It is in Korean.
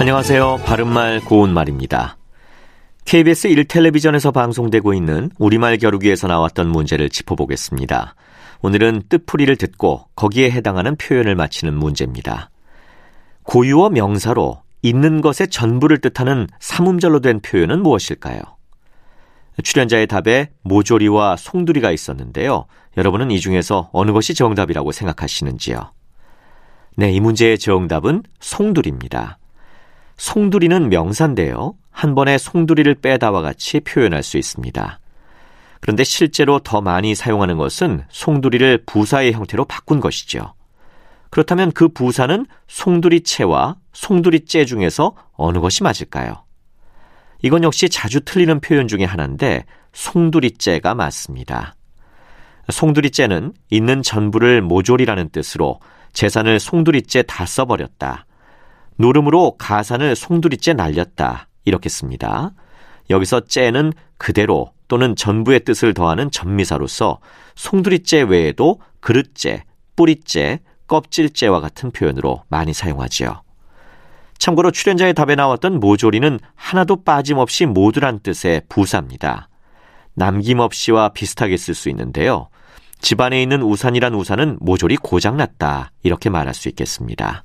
안녕하세요. 바른말 고운말입니다. KBS 1텔레비전에서 방송되고 있는 우리말 겨루기에서 나왔던 문제를 짚어보겠습니다. 오늘은 뜻풀이를 듣고 거기에 해당하는 표현을 맞히는 문제입니다. 고유어 명사로 있는 것의 전부를 뜻하는 삼음절로 된 표현은 무엇일까요? 출연자의 답에 모조리와 송두리가 있었는데요. 여러분은 이 중에서 어느 것이 정답이라고 생각하시는지요? 네, 이 문제의 정답은 송두리입니다. 송두리는 명사인데요. 한 번에 송두리를 빼다와 같이 표현할 수 있습니다. 그런데 실제로 더 많이 사용하는 것은 송두리를 부사의 형태로 바꾼 것이죠. 그렇다면 그 부사는 송두리채와 송두리째 중에서 어느 것이 맞을까요? 이건 역시 자주 틀리는 표현 중의 하나인데 송두리째가 맞습니다. 송두리째는 있는 전부를 모조리라는 뜻으로 재산을 송두리째 다 써버렸다. 노름으로 가산을 송두리째 날렸다. 이렇게 씁니다. 여기서 째는 그대로 또는 전부의 뜻을 더하는 전미사로서 송두리째 외에도 그릇째, 뿌리째, 껍질째와 같은 표현으로 많이 사용하지요. 참고로 출연자의 답에 나왔던 모조리는 하나도 빠짐없이 모두란 뜻의 부사입니다. 남김없이와 비슷하게 쓸 수 있는데요. 집안에 있는 우산이란 우산은 모조리 고장났다. 이렇게 말할 수 있겠습니다.